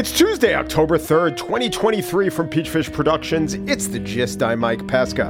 It's Tuesday, October 3rd, 2023 from Peachfish Productions. It's the gist. I'm Mike Pesca.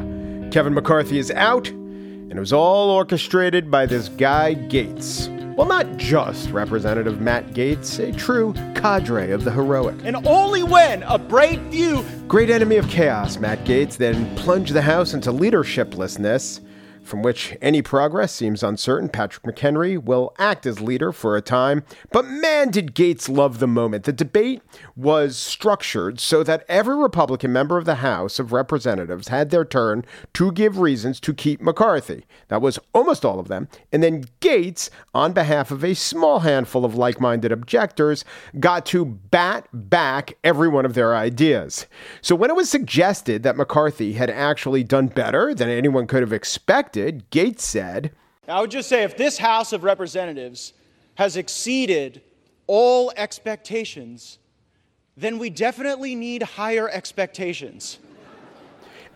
Kevin McCarthy is out, and it was all orchestrated by this guy Gaetz. Well, not just Representative Matt Gaetz, a true cadre of the heroic. And only when a brave few. Great enemy of chaos, Matt Gaetz, then plunged the House into leadershiplessness from which any progress seems uncertain. Patrick McHenry will act as leader for a time. But man, did Gaetz love the moment. The debate was structured so that every Republican member of the House of Representatives had their turn to give reasons to keep McCarthy. That was almost all of them. And then Gaetz, on behalf of a small handful of like minded objectors, got to bat back every one of their ideas. So when it was suggested that McCarthy had actually done better than anyone could have expected, Gaetz said, I would just say if this House of Representatives has exceeded all expectations, then we definitely need higher expectations.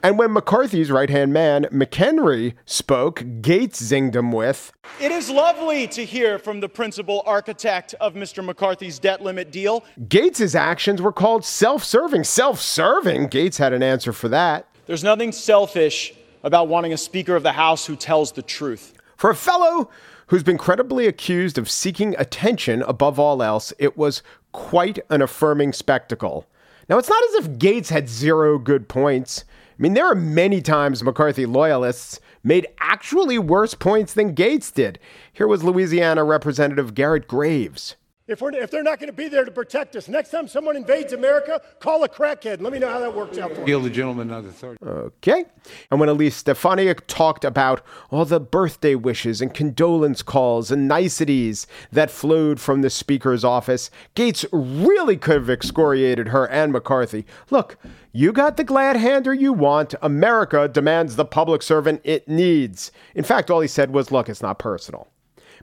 And when McCarthy's right hand man, McHenry, spoke, Gaetz zinged him with It is lovely to hear from the principal architect of Mr. McCarthy's debt limit deal. Gaetz's actions were called self serving. Self serving? Gaetz had an answer for that. There's nothing selfish about wanting a Speaker of the House who tells the truth. For a fellow who's been credibly accused of seeking attention above all else, it was quite an affirming spectacle. Now, it's not as if Gaetz had zero good points. I mean, there are many times McCarthy loyalists made actually worse points than Gaetz did. Here was Louisiana Representative Garrett Graves. If, we're, if they're not going to be there to protect us, next time someone invades America, call a crackhead. Let me know how that works out for you. Yield the gentleman another third. Okay. And when Elise Stefanik talked about all the birthday wishes and condolence calls and niceties that flowed from the Speaker's office, Gaetz really could have excoriated her and McCarthy. Look, you got the glad hander you want. America demands the public servant it needs. In fact, all he said was, look, it's not personal.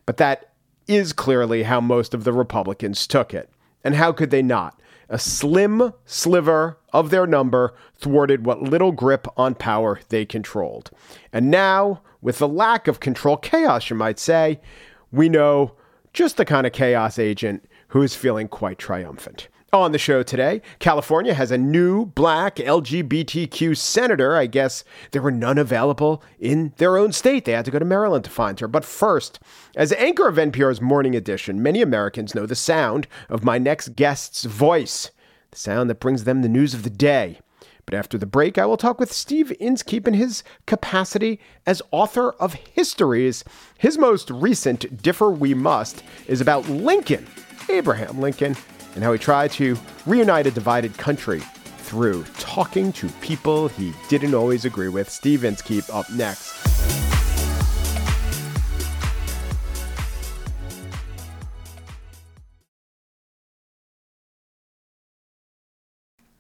But that is clearly how most of the Republicans took it. And how could they not? A slim sliver of their number thwarted what little grip on power they controlled. And now, with the lack of control, chaos, you might say, we know just the kind of chaos agent who is feeling quite triumphant. On the show today, California has a new black LGBTQ senator. I guess there were none available in their own state. They had to go to Maryland to find her. But first, as anchor of NPR's Morning Edition, many Americans know the sound of my next guest's voice, the sound that brings them the news of the day. But after the break, I will talk with Steve Inskeep in his capacity as author of Histories. His most recent Differ We Must is about Lincoln, Abraham Lincoln and how he tried to reunite a divided country through talking to people he didn't always agree with. Steve Inskeep up next.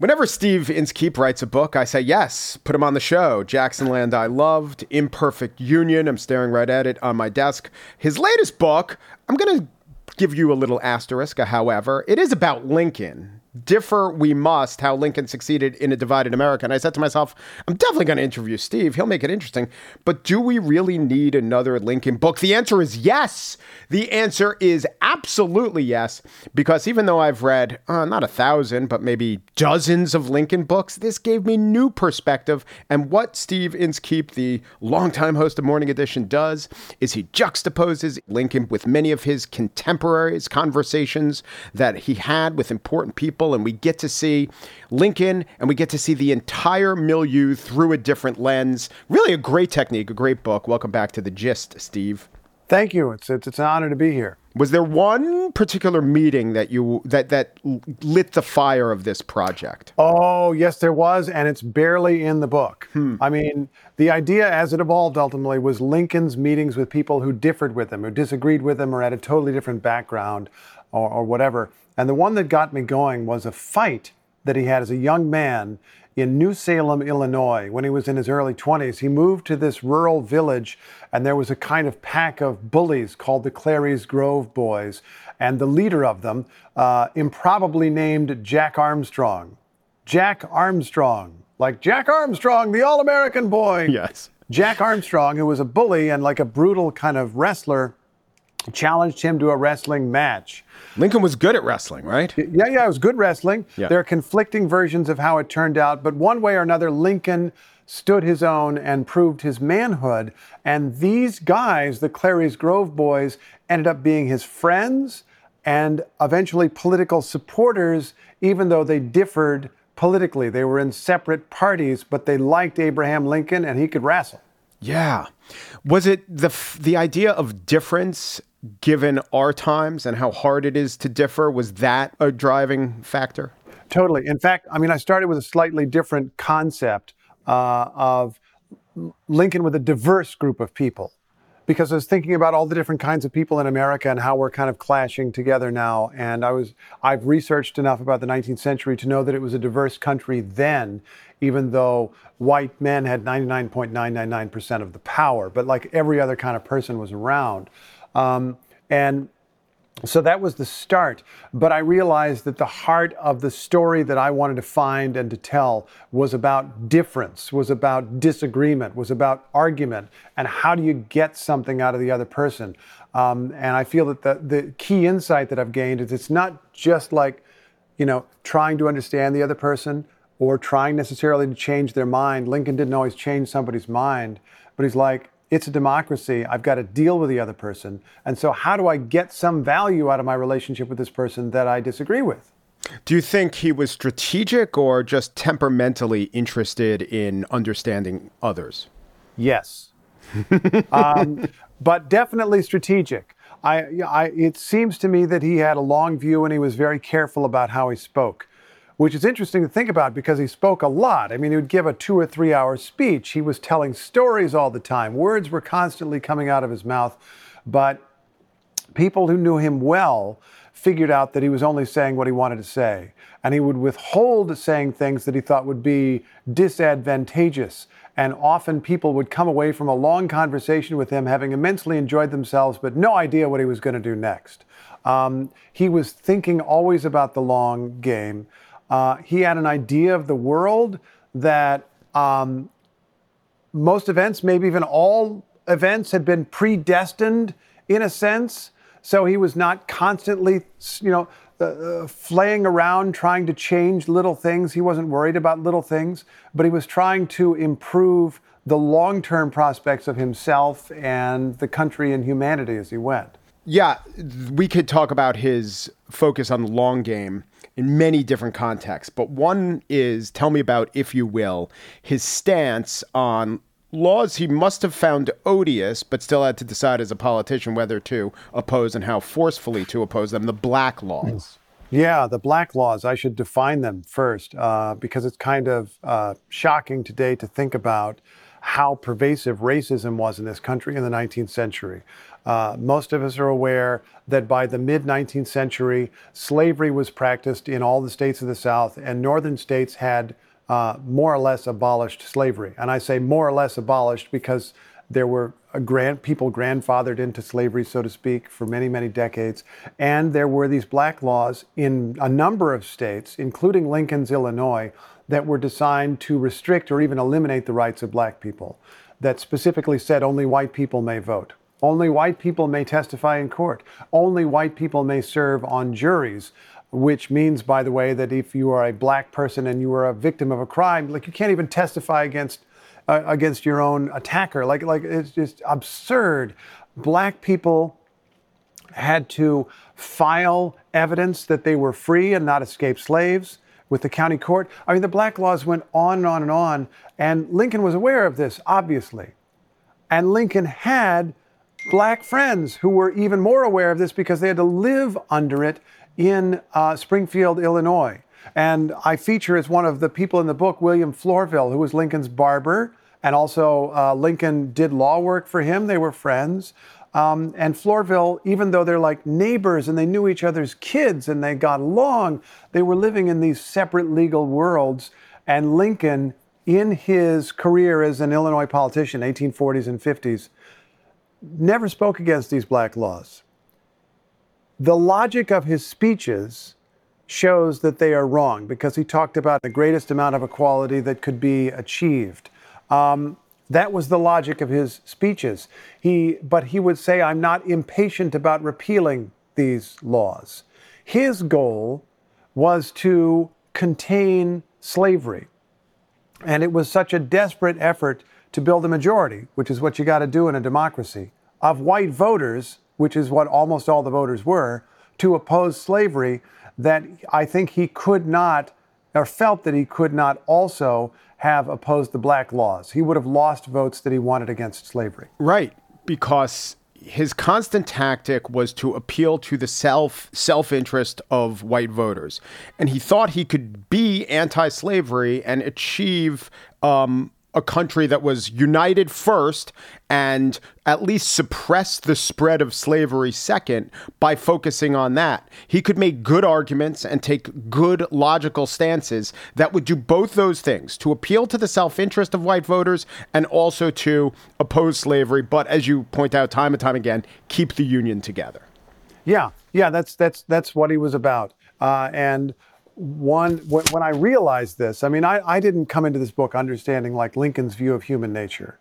Whenever Steve Inskeep writes a book, I say yes, put him on the show. Jacksonland I Loved, Imperfect Union. I'm staring right at it on my desk. His latest book, I'm going to give you a little asterisk, however. It is about Lincoln. Differ we must how Lincoln succeeded in a divided America. And I said to myself, I'm definitely going to interview Steve. He'll make it interesting. But do we really need another Lincoln book? The answer is yes. The answer is absolutely yes. Because even though I've read uh, not a thousand, but maybe dozens of Lincoln books, this gave me new perspective. And what Steve Inskeep, the longtime host of Morning Edition, does is he juxtaposes Lincoln with many of his contemporaries, conversations that he had with important people and we get to see Lincoln and we get to see the entire milieu through a different lens. Really a great technique, a great book. Welcome back to the gist, Steve. Thank you. It's, it's, it's an honor to be here. Was there one particular meeting that you that that lit the fire of this project? Oh, yes, there was, and it's barely in the book. Hmm. I mean, the idea as it evolved ultimately was Lincoln's meetings with people who differed with him, who disagreed with him, or had a totally different background, or, or whatever. And the one that got me going was a fight that he had as a young man in New Salem, Illinois, when he was in his early 20s. He moved to this rural village, and there was a kind of pack of bullies called the Clary's Grove Boys. And the leader of them, uh, improbably named Jack Armstrong. Jack Armstrong, like Jack Armstrong, the All American boy. Yes. Jack Armstrong, who was a bully and like a brutal kind of wrestler, challenged him to a wrestling match. Lincoln was good at wrestling, right? Yeah, yeah, it was good wrestling. Yeah. There are conflicting versions of how it turned out, but one way or another, Lincoln stood his own and proved his manhood. And these guys, the Clary's Grove boys, ended up being his friends and eventually political supporters, even though they differed politically. They were in separate parties, but they liked Abraham Lincoln and he could wrestle. Yeah. Was it the the idea of difference given our times and how hard it is to differ was that a driving factor? Totally. In fact, I mean, I started with a slightly different concept uh, of Lincoln with a diverse group of people because I was thinking about all the different kinds of people in America and how we're kind of clashing together now. And I was I've researched enough about the 19th century to know that it was a diverse country then, even though white men had 99.999% of the power, but like every other kind of person was around. Um, and so that was the start. But I realized that the heart of the story that I wanted to find and to tell was about difference, was about disagreement, was about argument, and how do you get something out of the other person. Um, and I feel that the, the key insight that I've gained is it's not just like, you know, trying to understand the other person or trying necessarily to change their mind. Lincoln didn't always change somebody's mind, but he's like, it's a democracy. I've got to deal with the other person. And so, how do I get some value out of my relationship with this person that I disagree with? Do you think he was strategic or just temperamentally interested in understanding others? Yes. um, but definitely strategic. I, I, it seems to me that he had a long view and he was very careful about how he spoke which is interesting to think about because he spoke a lot. I mean, he would give a two or three hour speech. He was telling stories all the time. Words were constantly coming out of his mouth. But people who knew him well figured out that he was only saying what he wanted to say. And he would withhold saying things that he thought would be disadvantageous. And often people would come away from a long conversation with him having immensely enjoyed themselves, but no idea what he was going to do next. Um, he was thinking always about the long game. Uh, he had an idea of the world that um, most events, maybe even all events, had been predestined in a sense. So he was not constantly, you know, uh, uh, flaying around trying to change little things. He wasn't worried about little things, but he was trying to improve the long term prospects of himself and the country and humanity as he went. Yeah, we could talk about his focus on the long game in many different contexts. But one is tell me about, if you will, his stance on laws he must have found odious, but still had to decide as a politician whether to oppose and how forcefully to oppose them the black laws. Yeah, the black laws. I should define them first uh, because it's kind of uh, shocking today to think about how pervasive racism was in this country in the 19th century. Uh, most of us are aware that by the mid 19th century, slavery was practiced in all the states of the South, and northern states had uh, more or less abolished slavery. And I say more or less abolished because there were grand, people grandfathered into slavery, so to speak, for many, many decades. And there were these black laws in a number of states, including Lincoln's Illinois, that were designed to restrict or even eliminate the rights of black people, that specifically said only white people may vote. Only white people may testify in court. Only white people may serve on juries, which means, by the way, that if you are a black person and you are a victim of a crime, like you can't even testify against uh, against your own attacker. Like like it's just absurd. Black people had to file evidence that they were free and not escaped slaves with the county court. I mean, the black laws went on and on and on, and Lincoln was aware of this, obviously. And Lincoln had black friends who were even more aware of this because they had to live under it in uh, Springfield, Illinois. And I feature as one of the people in the book William Florville, who was Lincoln's barber. And also, uh, Lincoln did law work for him. They were friends. Um, and Florville, even though they're like neighbors and they knew each other's kids and they got along, they were living in these separate legal worlds. And Lincoln, in his career as an Illinois politician, 1840s and 50s, never spoke against these black laws. The logic of his speeches shows that they are wrong because he talked about the greatest amount of equality that could be achieved. Um, That was the logic of his speeches. He, but he would say, I'm not impatient about repealing these laws. His goal was to contain slavery. And it was such a desperate effort to build a majority, which is what you got to do in a democracy, of white voters, which is what almost all the voters were, to oppose slavery, that I think he could not, or felt that he could not also have opposed the black laws. He would have lost votes that he wanted against slavery. Right, because his constant tactic was to appeal to the self self interest of white voters, and he thought he could be anti-slavery and achieve um, a country that was united first and at least suppress the spread of slavery second by focusing on that. He could make good arguments and take good logical stances that would do both those things to appeal to the self interest of white voters and also to oppose slavery, but as you point out time and time again, keep the Union together. Yeah, yeah, that's that's that's what he was about. Uh, and one when I realized this, I mean, I, I didn't come into this book understanding like Lincoln's view of human nature,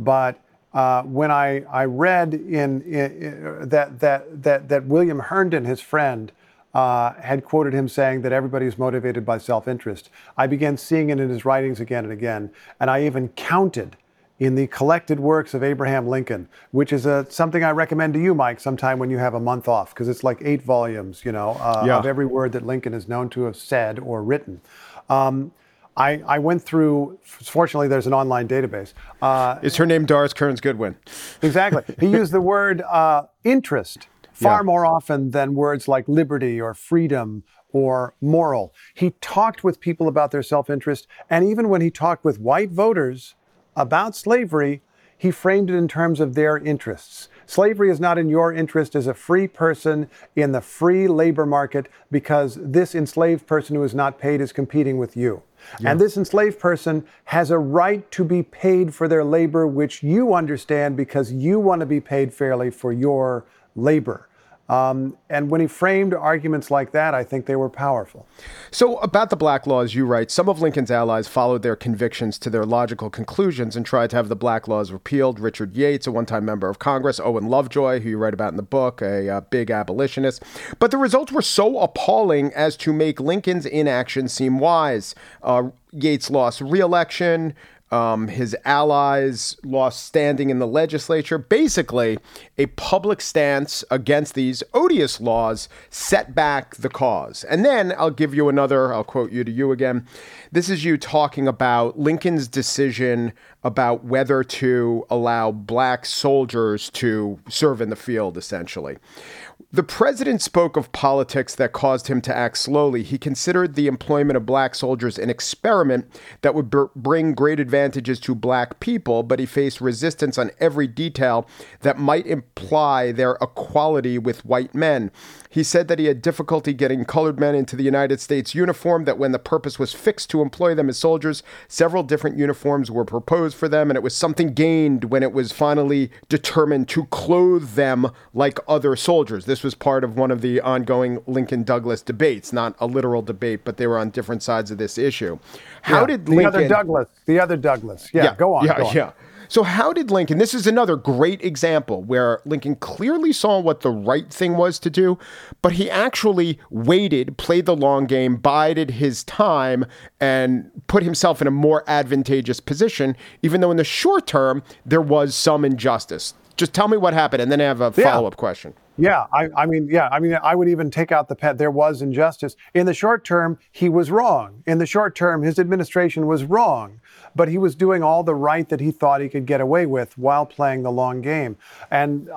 but uh, when I, I read in, in, that that that that William Herndon, his friend, uh, had quoted him saying that everybody is motivated by self-interest, I began seeing it in his writings again and again, and I even counted in the collected works of Abraham Lincoln, which is a, something I recommend to you, Mike, sometime when you have a month off, because it's like eight volumes, you know, uh, yeah. of every word that Lincoln is known to have said or written. Um, I, I, went through, fortunately, there's an online database. Uh, is her name Doris Kearns Goodwin? Exactly. he used the word uh, interest far yeah. more often than words like liberty or freedom or moral. He talked with people about their self interest, and even when he talked with white voters, about slavery, he framed it in terms of their interests. Slavery is not in your interest as a free person in the free labor market because this enslaved person who is not paid is competing with you. Yeah. And this enslaved person has a right to be paid for their labor, which you understand because you want to be paid fairly for your labor. Um, and when he framed arguments like that, I think they were powerful. So, about the black laws, you write some of Lincoln's allies followed their convictions to their logical conclusions and tried to have the black laws repealed. Richard Yates, a one time member of Congress, Owen Lovejoy, who you write about in the book, a uh, big abolitionist. But the results were so appalling as to make Lincoln's inaction seem wise. Uh, Yates lost re election. Um, his allies lost standing in the legislature. Basically, a public stance against these odious laws set back the cause. And then I'll give you another, I'll quote you to you again. This is you talking about Lincoln's decision about whether to allow black soldiers to serve in the field, essentially. The president spoke of politics that caused him to act slowly. He considered the employment of black soldiers an experiment that would br- bring great advantages to black people, but he faced resistance on every detail that might imply their equality with white men. He said that he had difficulty getting colored men into the United States uniform, that when the purpose was fixed to employ them as soldiers, several different uniforms were proposed for them, and it was something gained when it was finally determined to clothe them like other soldiers. This was part of one of the ongoing Lincoln Douglas debates, not a literal debate, but they were on different sides of this issue. How yeah, did Lincoln. The other Douglas. The other Douglas. Yeah, yeah go on. Yeah, go on. yeah. So, how did Lincoln? This is another great example where Lincoln clearly saw what the right thing was to do, but he actually waited, played the long game, bided his time, and put himself in a more advantageous position, even though in the short term there was some injustice. Just tell me what happened, and then I have a follow up question. Yeah, I, I, mean, yeah, I mean, I would even take out the pet. There was injustice in the short term. He was wrong. In the short term, his administration was wrong but he was doing all the right that he thought he could get away with while playing the long game. And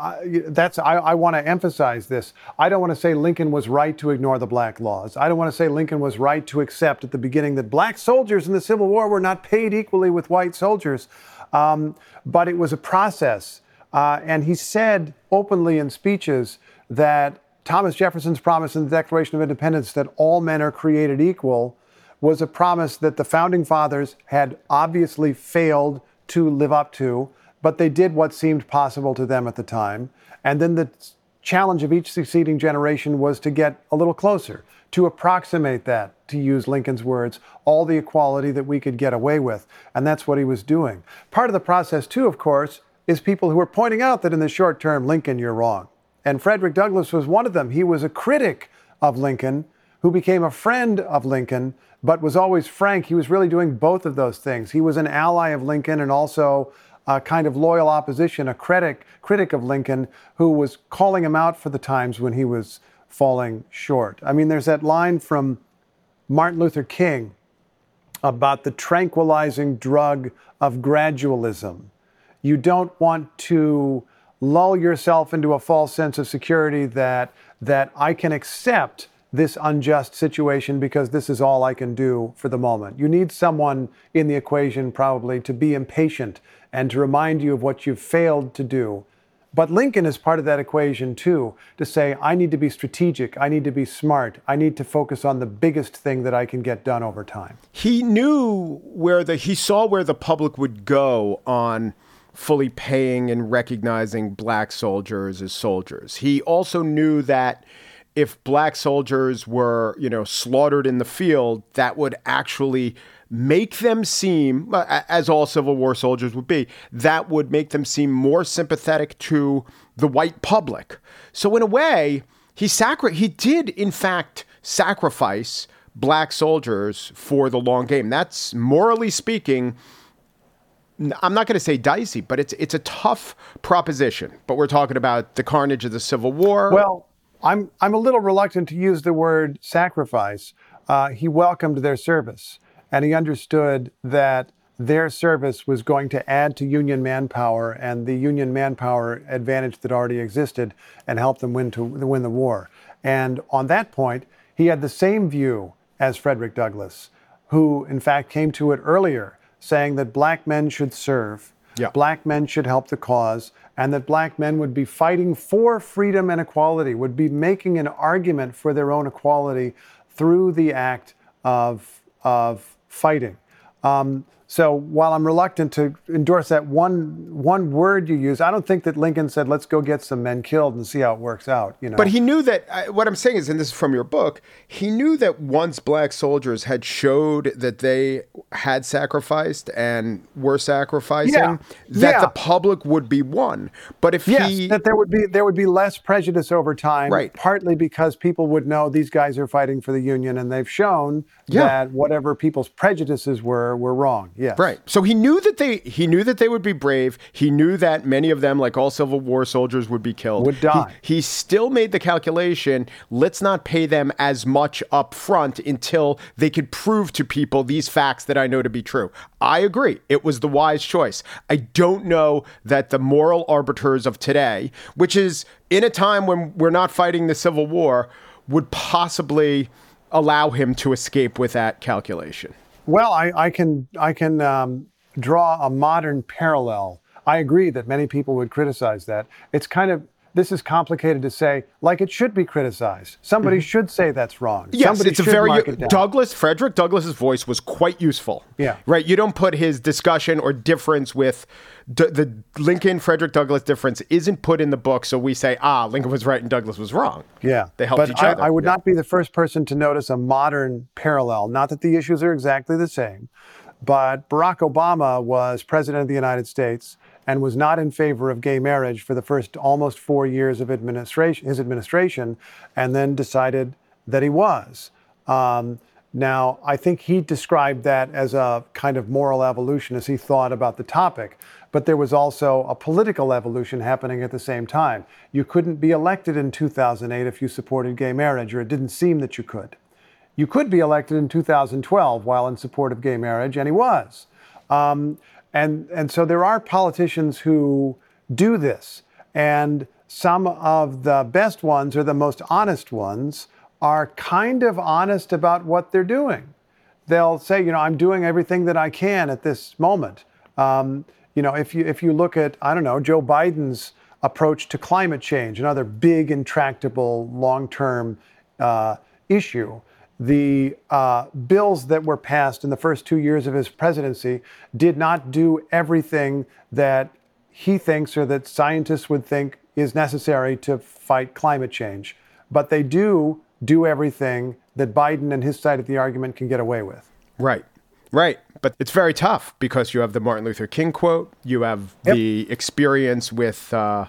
that's, I, I want to emphasize this. I don't want to say Lincoln was right to ignore the black laws. I don't want to say Lincoln was right to accept at the beginning that black soldiers in the Civil War were not paid equally with white soldiers. Um, but it was a process. Uh, and he said openly in speeches that Thomas Jefferson's promise in the Declaration of Independence that all men are created equal was a promise that the founding fathers had obviously failed to live up to, but they did what seemed possible to them at the time. And then the challenge of each succeeding generation was to get a little closer, to approximate that, to use Lincoln's words, all the equality that we could get away with. And that's what he was doing. Part of the process, too, of course, is people who are pointing out that in the short term, Lincoln, you're wrong. And Frederick Douglass was one of them. He was a critic of Lincoln who became a friend of Lincoln, but was always frank. He was really doing both of those things. He was an ally of Lincoln and also a kind of loyal opposition, a critic, critic of Lincoln who was calling him out for the times when he was falling short. I mean, there's that line from Martin Luther King about the tranquilizing drug of gradualism. You don't want to lull yourself into a false sense of security that that I can accept this unjust situation because this is all I can do for the moment. You need someone in the equation probably to be impatient and to remind you of what you've failed to do. But Lincoln is part of that equation too, to say, I need to be strategic, I need to be smart, I need to focus on the biggest thing that I can get done over time. He knew where the, he saw where the public would go on fully paying and recognizing black soldiers as soldiers. He also knew that if black soldiers were, you know, slaughtered in the field, that would actually make them seem, as all Civil War soldiers would be, that would make them seem more sympathetic to the white public. So in a way, he sacri- he did in fact sacrifice black soldiers for the long game. That's morally speaking. I'm not going to say dicey, but it's it's a tough proposition. But we're talking about the carnage of the Civil War. Well, I'm I'm a little reluctant to use the word sacrifice. Uh, he welcomed their service and he understood that their service was going to add to Union manpower and the Union manpower advantage that already existed and help them win to win the war. And on that point, he had the same view as Frederick Douglass, who in fact came to it earlier, saying that black men should serve, yeah. black men should help the cause, and that black men would be fighting for freedom and equality, would be making an argument for their own equality through the act of, of fighting. Um, so while I'm reluctant to endorse that one one word you use, I don't think that Lincoln said, "Let's go get some men killed and see how it works out." You know. But he knew that. Uh, what I'm saying is, and this is from your book, he knew that once black soldiers had showed that they had sacrificed and were sacrificing, yeah. that yeah. the public would be won. But if yes, he that there would be there would be less prejudice over time, right? Partly because people would know these guys are fighting for the union, and they've shown yeah. that whatever people's prejudices were were wrong. Yes. Right. So he knew that they he knew that they would be brave. He knew that many of them, like all Civil War soldiers, would be killed. Would die. He, he still made the calculation, let's not pay them as much up front until they could prove to people these facts that I know to be true. I agree. It was the wise choice. I don't know that the moral arbiters of today, which is in a time when we're not fighting the Civil War, would possibly allow him to escape with that calculation. Well, I, I can I can um, draw a modern parallel. I agree that many people would criticize that. It's kind of this is complicated to say, like it should be criticized. Somebody mm-hmm. should say that's wrong. Yes, Somebody it's a very it Douglass Frederick Douglass's voice was quite useful. Yeah, right. You don't put his discussion or difference with D- the Lincoln Frederick Douglass difference isn't put in the book, so we say, ah, Lincoln was right and Douglass was wrong. Yeah, they helped but each I, other. I would yeah. not be the first person to notice a modern parallel. Not that the issues are exactly the same, but Barack Obama was president of the United States and was not in favor of gay marriage for the first almost four years of administration, his administration, and then decided that he was. Um, now, I think he described that as a kind of moral evolution as he thought about the topic, but there was also a political evolution happening at the same time. You couldn't be elected in 2008 if you supported gay marriage, or it didn't seem that you could. You could be elected in 2012 while in support of gay marriage, and he was. Um, and, and so there are politicians who do this. And some of the best ones or the most honest ones are kind of honest about what they're doing. They'll say, you know, I'm doing everything that I can at this moment. Um, you know, if you if you look at, I don't know, Joe Biden's approach to climate change, another big, intractable, long-term uh, issue, the uh, bills that were passed in the first two years of his presidency did not do everything that he thinks or that scientists would think is necessary to fight climate change, but they do do everything that Biden and his side of the argument can get away with. Right. Right. But it's very tough because you have the Martin Luther King quote, you have yep. the experience with uh,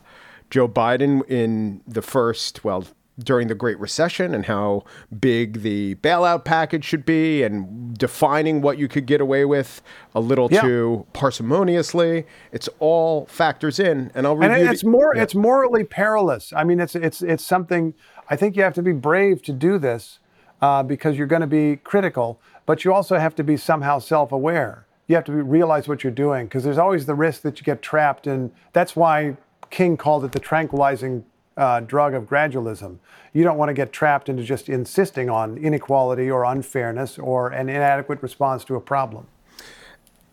Joe Biden in the first, well, during the Great Recession and how big the bailout package should be and defining what you could get away with a little yeah. too parsimoniously. It's all factors in, and I'll review. And it's more, yeah. it's morally perilous. I mean, it's it's it's something. I think you have to be brave to do this uh, because you're going to be critical, but you also have to be somehow self-aware. You have to realize what you're doing because there's always the risk that you get trapped, and that's why King called it the tranquilizing uh, drug of gradualism. You don't want to get trapped into just insisting on inequality or unfairness or an inadequate response to a problem.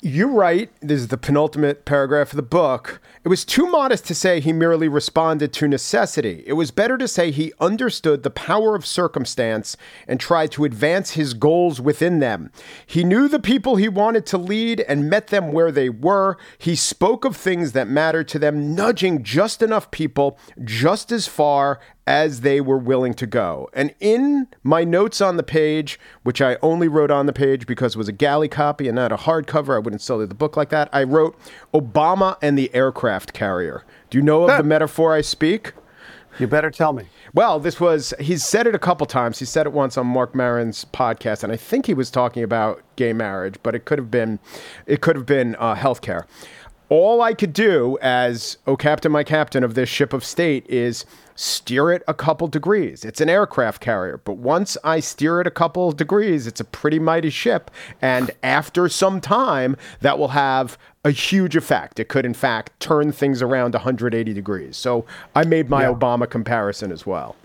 You're right. This is the penultimate paragraph of the book. It was too modest to say he merely responded to necessity. It was better to say he understood the power of circumstance and tried to advance his goals within them. He knew the people he wanted to lead and met them where they were. He spoke of things that mattered to them, nudging just enough people just as far as they were willing to go. And in my notes on the page, which I only wrote on the page because it was a galley copy and not a hardcover, I wouldn't sell the book like that. I wrote Obama and the aircraft carrier. Do you know of the metaphor I speak? You better tell me. Well, this was, he's said it a couple times. He said it once on Marc Maron's podcast, and I think he was talking about gay marriage, but it could have been, it could have been uh, healthcare. All I could do as, oh, captain, my captain of this ship of state is steer it a couple degrees. It's an aircraft carrier, but once I steer it a couple degrees, it's a pretty mighty ship. And after some time, that will have a huge effect. It could, in fact, turn things around 180 degrees. So I made my yeah. Obama comparison as well.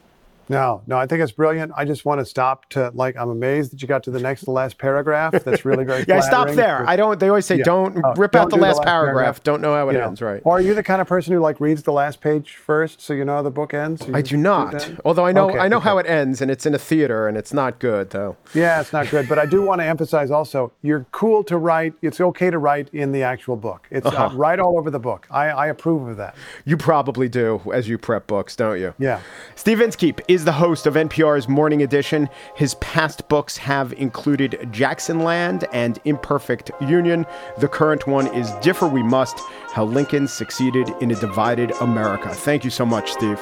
No, no, I think it's brilliant. I just want to stop to like. I'm amazed that you got to the next to last paragraph. That's really very. yeah, stop there. I don't. They always say, yeah. don't oh, rip don't out the, last, the last paragraph. paragraph. Don't know how it ends. Right. Or are you the kind of person who like reads the last page first, so you know how the book ends? I do not. Although I know, okay, I know okay. how it ends, and it's in a theater, and it's not good though. Yeah, it's not good. But I do want to emphasize also, you're cool to write. It's okay to write in the actual book. It's uh, uh-huh. uh, right all over the book. I, I approve of that. You probably do as you prep books, don't you? Yeah. Steve Inskeep is the host of NPR's Morning Edition. His past books have included Jacksonland and Imperfect Union. The current one is Differ We Must How Lincoln Succeeded in a Divided America. Thank you so much, Steve.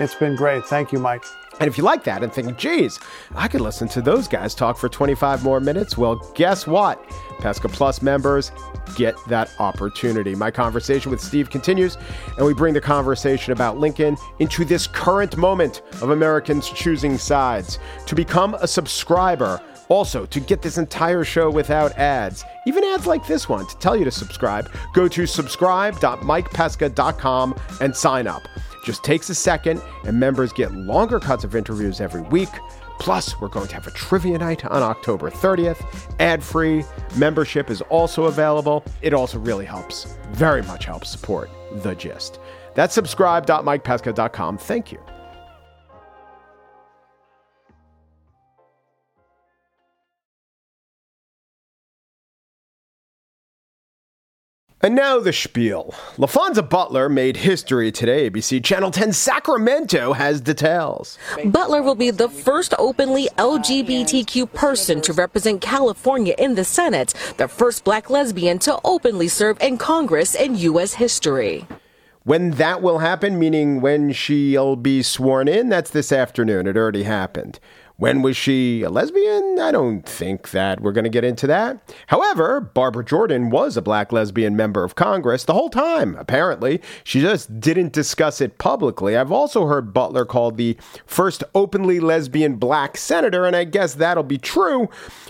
It's been great. Thank you, Mike. And if you like that and think, geez, I could listen to those guys talk for 25 more minutes, well, guess what? Pesca Plus members get that opportunity. My conversation with Steve continues, and we bring the conversation about Lincoln into this current moment of Americans choosing sides. To become a subscriber, also, to get this entire show without ads, even ads like this one, to tell you to subscribe, go to subscribe.mikepesca.com and sign up. Just takes a second, and members get longer cuts of interviews every week. Plus, we're going to have a trivia night on October 30th, ad free. Membership is also available. It also really helps, very much helps support The Gist. That's subscribe.mikepesca.com. Thank you. And now the spiel. LaPhonza Butler made history today. ABC Channel 10 Sacramento has details. Butler will be the first openly LGBTQ person to represent California in the Senate, the first black lesbian to openly serve in Congress in U.S. history. When that will happen, meaning when she'll be sworn in, that's this afternoon. It already happened. When was she a lesbian? I don't think that we're going to get into that. However, Barbara Jordan was a black lesbian member of Congress the whole time, apparently. She just didn't discuss it publicly. I've also heard Butler called the first openly lesbian black senator, and I guess that'll be true.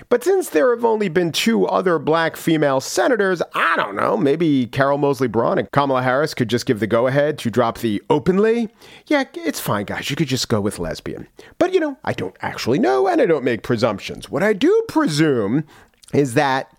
But since there have only been two other black female senators, I don't know, maybe Carol Moseley Braun and Kamala Harris could just give the go ahead to drop the openly. Yeah, it's fine, guys. You could just go with lesbian. But, you know, I don't actually actually know, and I don't make presumptions. What I do presume is that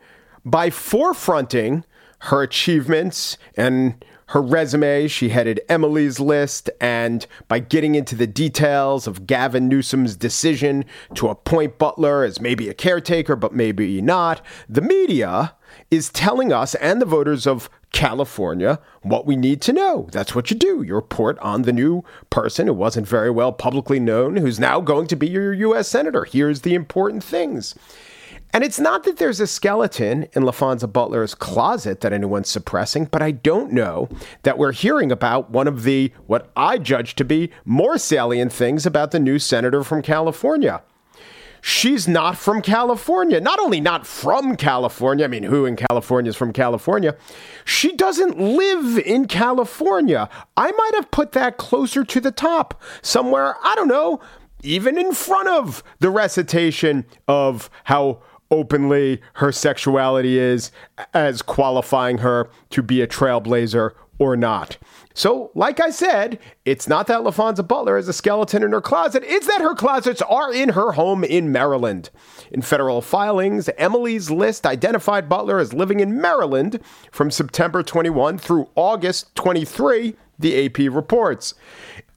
by forefronting her achievements and her resume, she headed Emily's list, and by getting into the details of Gavin Newsom's decision to appoint Butler as maybe a caretaker, but maybe not, the media is telling us and the voters of California what we need to know. That's what you do. You report on the new person who wasn't very well publicly known, who's now going to be your U.S. Senator. Here's the important things. And it's not that there's a skeleton in LaPhonza Butler's closet that anyone's suppressing, but I don't know that we're hearing about one of the, what I judge to be more salient things about the new senator from California. She's not from California. Not only not from California, I mean, who in California is from California? She doesn't live in California. I might have put that closer to the top, somewhere, I don't know, even in front of the recitation of how openly her sexuality is as qualifying her to be a trailblazer or not. So, like I said, it's not that LaPhonza Butler is a skeleton in her closet, it's that her closets are in her home in Maryland. In federal filings, Emily's List identified Butler as living in Maryland from September 21 through August 23, the AP reports.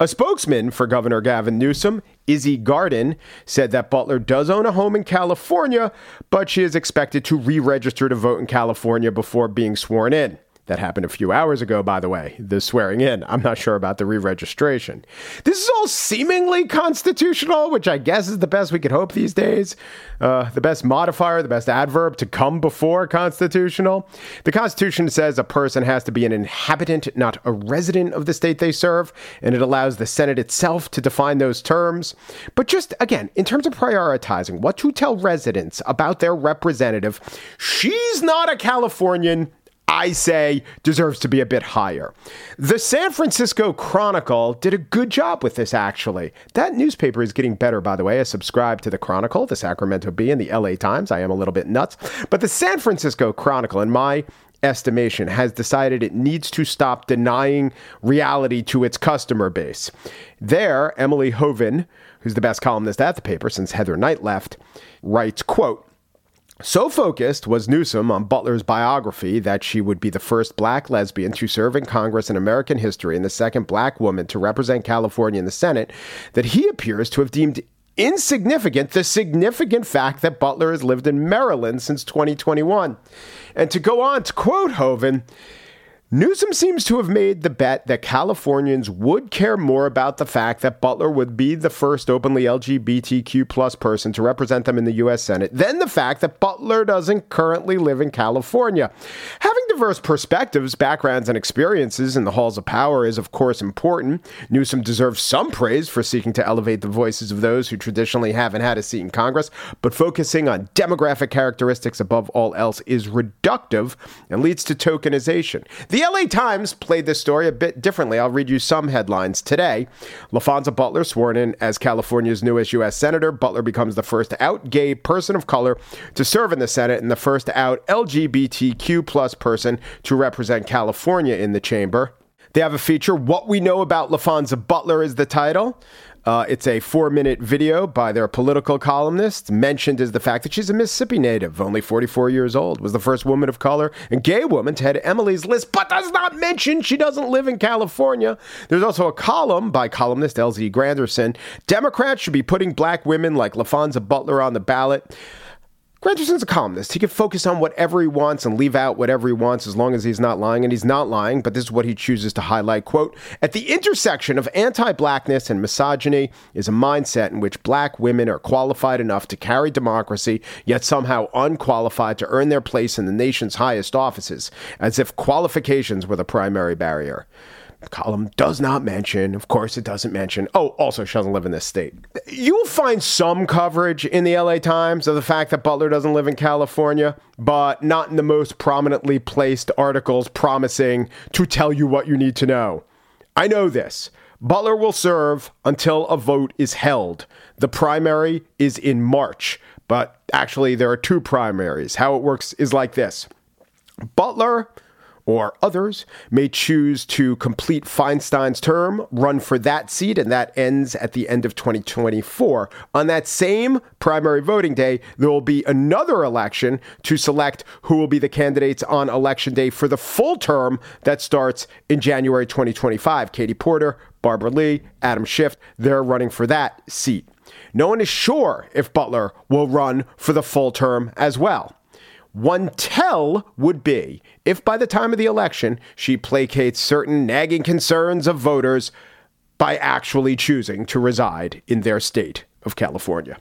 A spokesman for Governor Gavin Newsom, Izzy Gardon, said that Butler does own a home in California, but she is expected to re register to vote in California before being sworn in. That happened a few hours ago, by the way, the swearing in. I'm not sure about the re registration. This is all seemingly constitutional, which I guess is the best we could hope these days. Uh, the best modifier, the best adverb to come before constitutional. The Constitution says a person has to be an inhabitant, not a resident of the state they serve, and it allows the Senate itself to define those terms. But just again, in terms of prioritizing what to tell residents about their representative, she's not a Californian I say deserves to be a bit higher. The San Francisco Chronicle did a good job with this, actually. That newspaper is getting better, by the way. I subscribe to the Chronicle, the Sacramento Bee, and the LA Times. I am a little bit nuts. But the San Francisco Chronicle, in my estimation, has decided it needs to stop denying reality to its customer base. There, Emily Hoeven, who's the best columnist at the paper since Heather Knight left, writes, quote, so focused was Newsom on Butler's biography that she would be the first black lesbian to serve in Congress in American history and the second black woman to represent California in the Senate that he appears to have deemed insignificant the significant fact that Butler has lived in Maryland since 2021. And to go on to quote Hoeven, Newsom seems to have made the bet that Californians would care more about the fact that Butler would be the first openly LGBTQ plus person to represent them in the U.S. Senate than the fact that Butler doesn't currently live in California. Having diverse perspectives, backgrounds, and experiences in the halls of power is, of course, important. Newsom deserves some praise for seeking to elevate the voices of those who traditionally haven't had a seat in Congress, but focusing on demographic characteristics above all else is reductive and leads to tokenization. The LA Times played this story a bit differently. I'll read you some headlines today. LaPhonza Butler sworn in as California's newest U.S. Senator. Butler becomes the first out gay person of color to serve in the Senate and the first out LGBTQ plus person to represent California in the chamber. They have a feature, What We Know About LaPhonza Butler is the title. Uh, it's a four minute video by their political columnist. Mentioned is the fact that she's a Mississippi native, only 44 years old, was the first woman of color and gay woman to head Emily's list, but does not mention she doesn't live in California. There's also a column by columnist LZ Granderson Democrats should be putting black women like LaPhonza Butler on the ballot. Granderson's a columnist. He can focus on whatever he wants and leave out whatever he wants as long as he's not lying. And he's not lying, but this is what he chooses to highlight. Quote At the intersection of anti blackness and misogyny is a mindset in which black women are qualified enough to carry democracy, yet somehow unqualified to earn their place in the nation's highest offices, as if qualifications were the primary barrier column does not mention, of course, it doesn't mention, oh, also, she doesn't live in this state. You will find some coverage in the LA Times of the fact that Butler doesn't live in California, but not in the most prominently placed articles promising to tell you what you need to know. I know this. Butler will serve until a vote is held. The primary is in March, but actually, there are two primaries. How it works is like this Butler or others may choose to complete Feinstein's term, run for that seat, and that ends at the end of 2024. On that same primary voting day, there will be another election to select who will be the candidates on election day for the full term that starts in January 2025. Katie Porter, Barbara Lee, Adam Schiff, they're running for that seat. No one is sure if Butler will run for the full term as well. One tell would be if by the time of the election she placates certain nagging concerns of voters by actually choosing to reside in their state of California.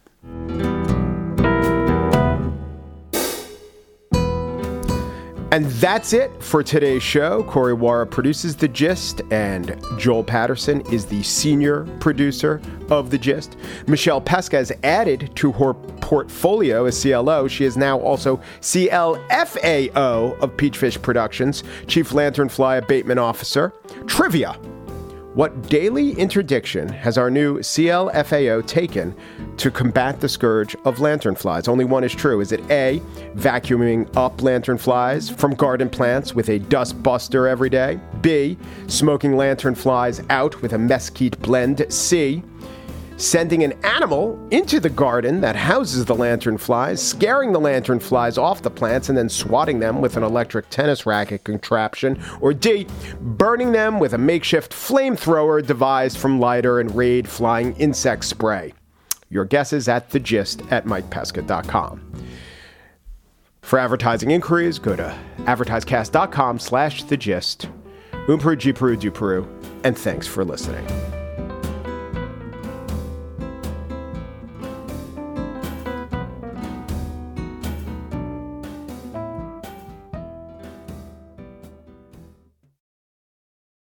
And that's it for today's show. Corey Wara produces The Gist, and Joel Patterson is the senior producer of The Gist. Michelle Pesca has added to her portfolio as CLO. She is now also CLFAO of Peachfish Productions, Chief Lanternfly Abatement Officer. Trivia what daily interdiction has our new CLFAO taken to combat the scourge of lanternflies? Only one is true. Is it A, vacuuming up lanternflies from garden plants with a dust buster every day? B, smoking lanternflies out with a mesquite blend? C, sending an animal into the garden that houses the lanternflies, scaring the lanternflies off the plants, and then swatting them with an electric tennis racket contraption, or D, burning them with a makeshift flamethrower devised from lighter and raid flying insect spray. Your guesses at the gist at mikepesca.com. For advertising inquiries, go to advertisecast.com slash thegist. Umperu, Jiperu, Duperu, and thanks for listening.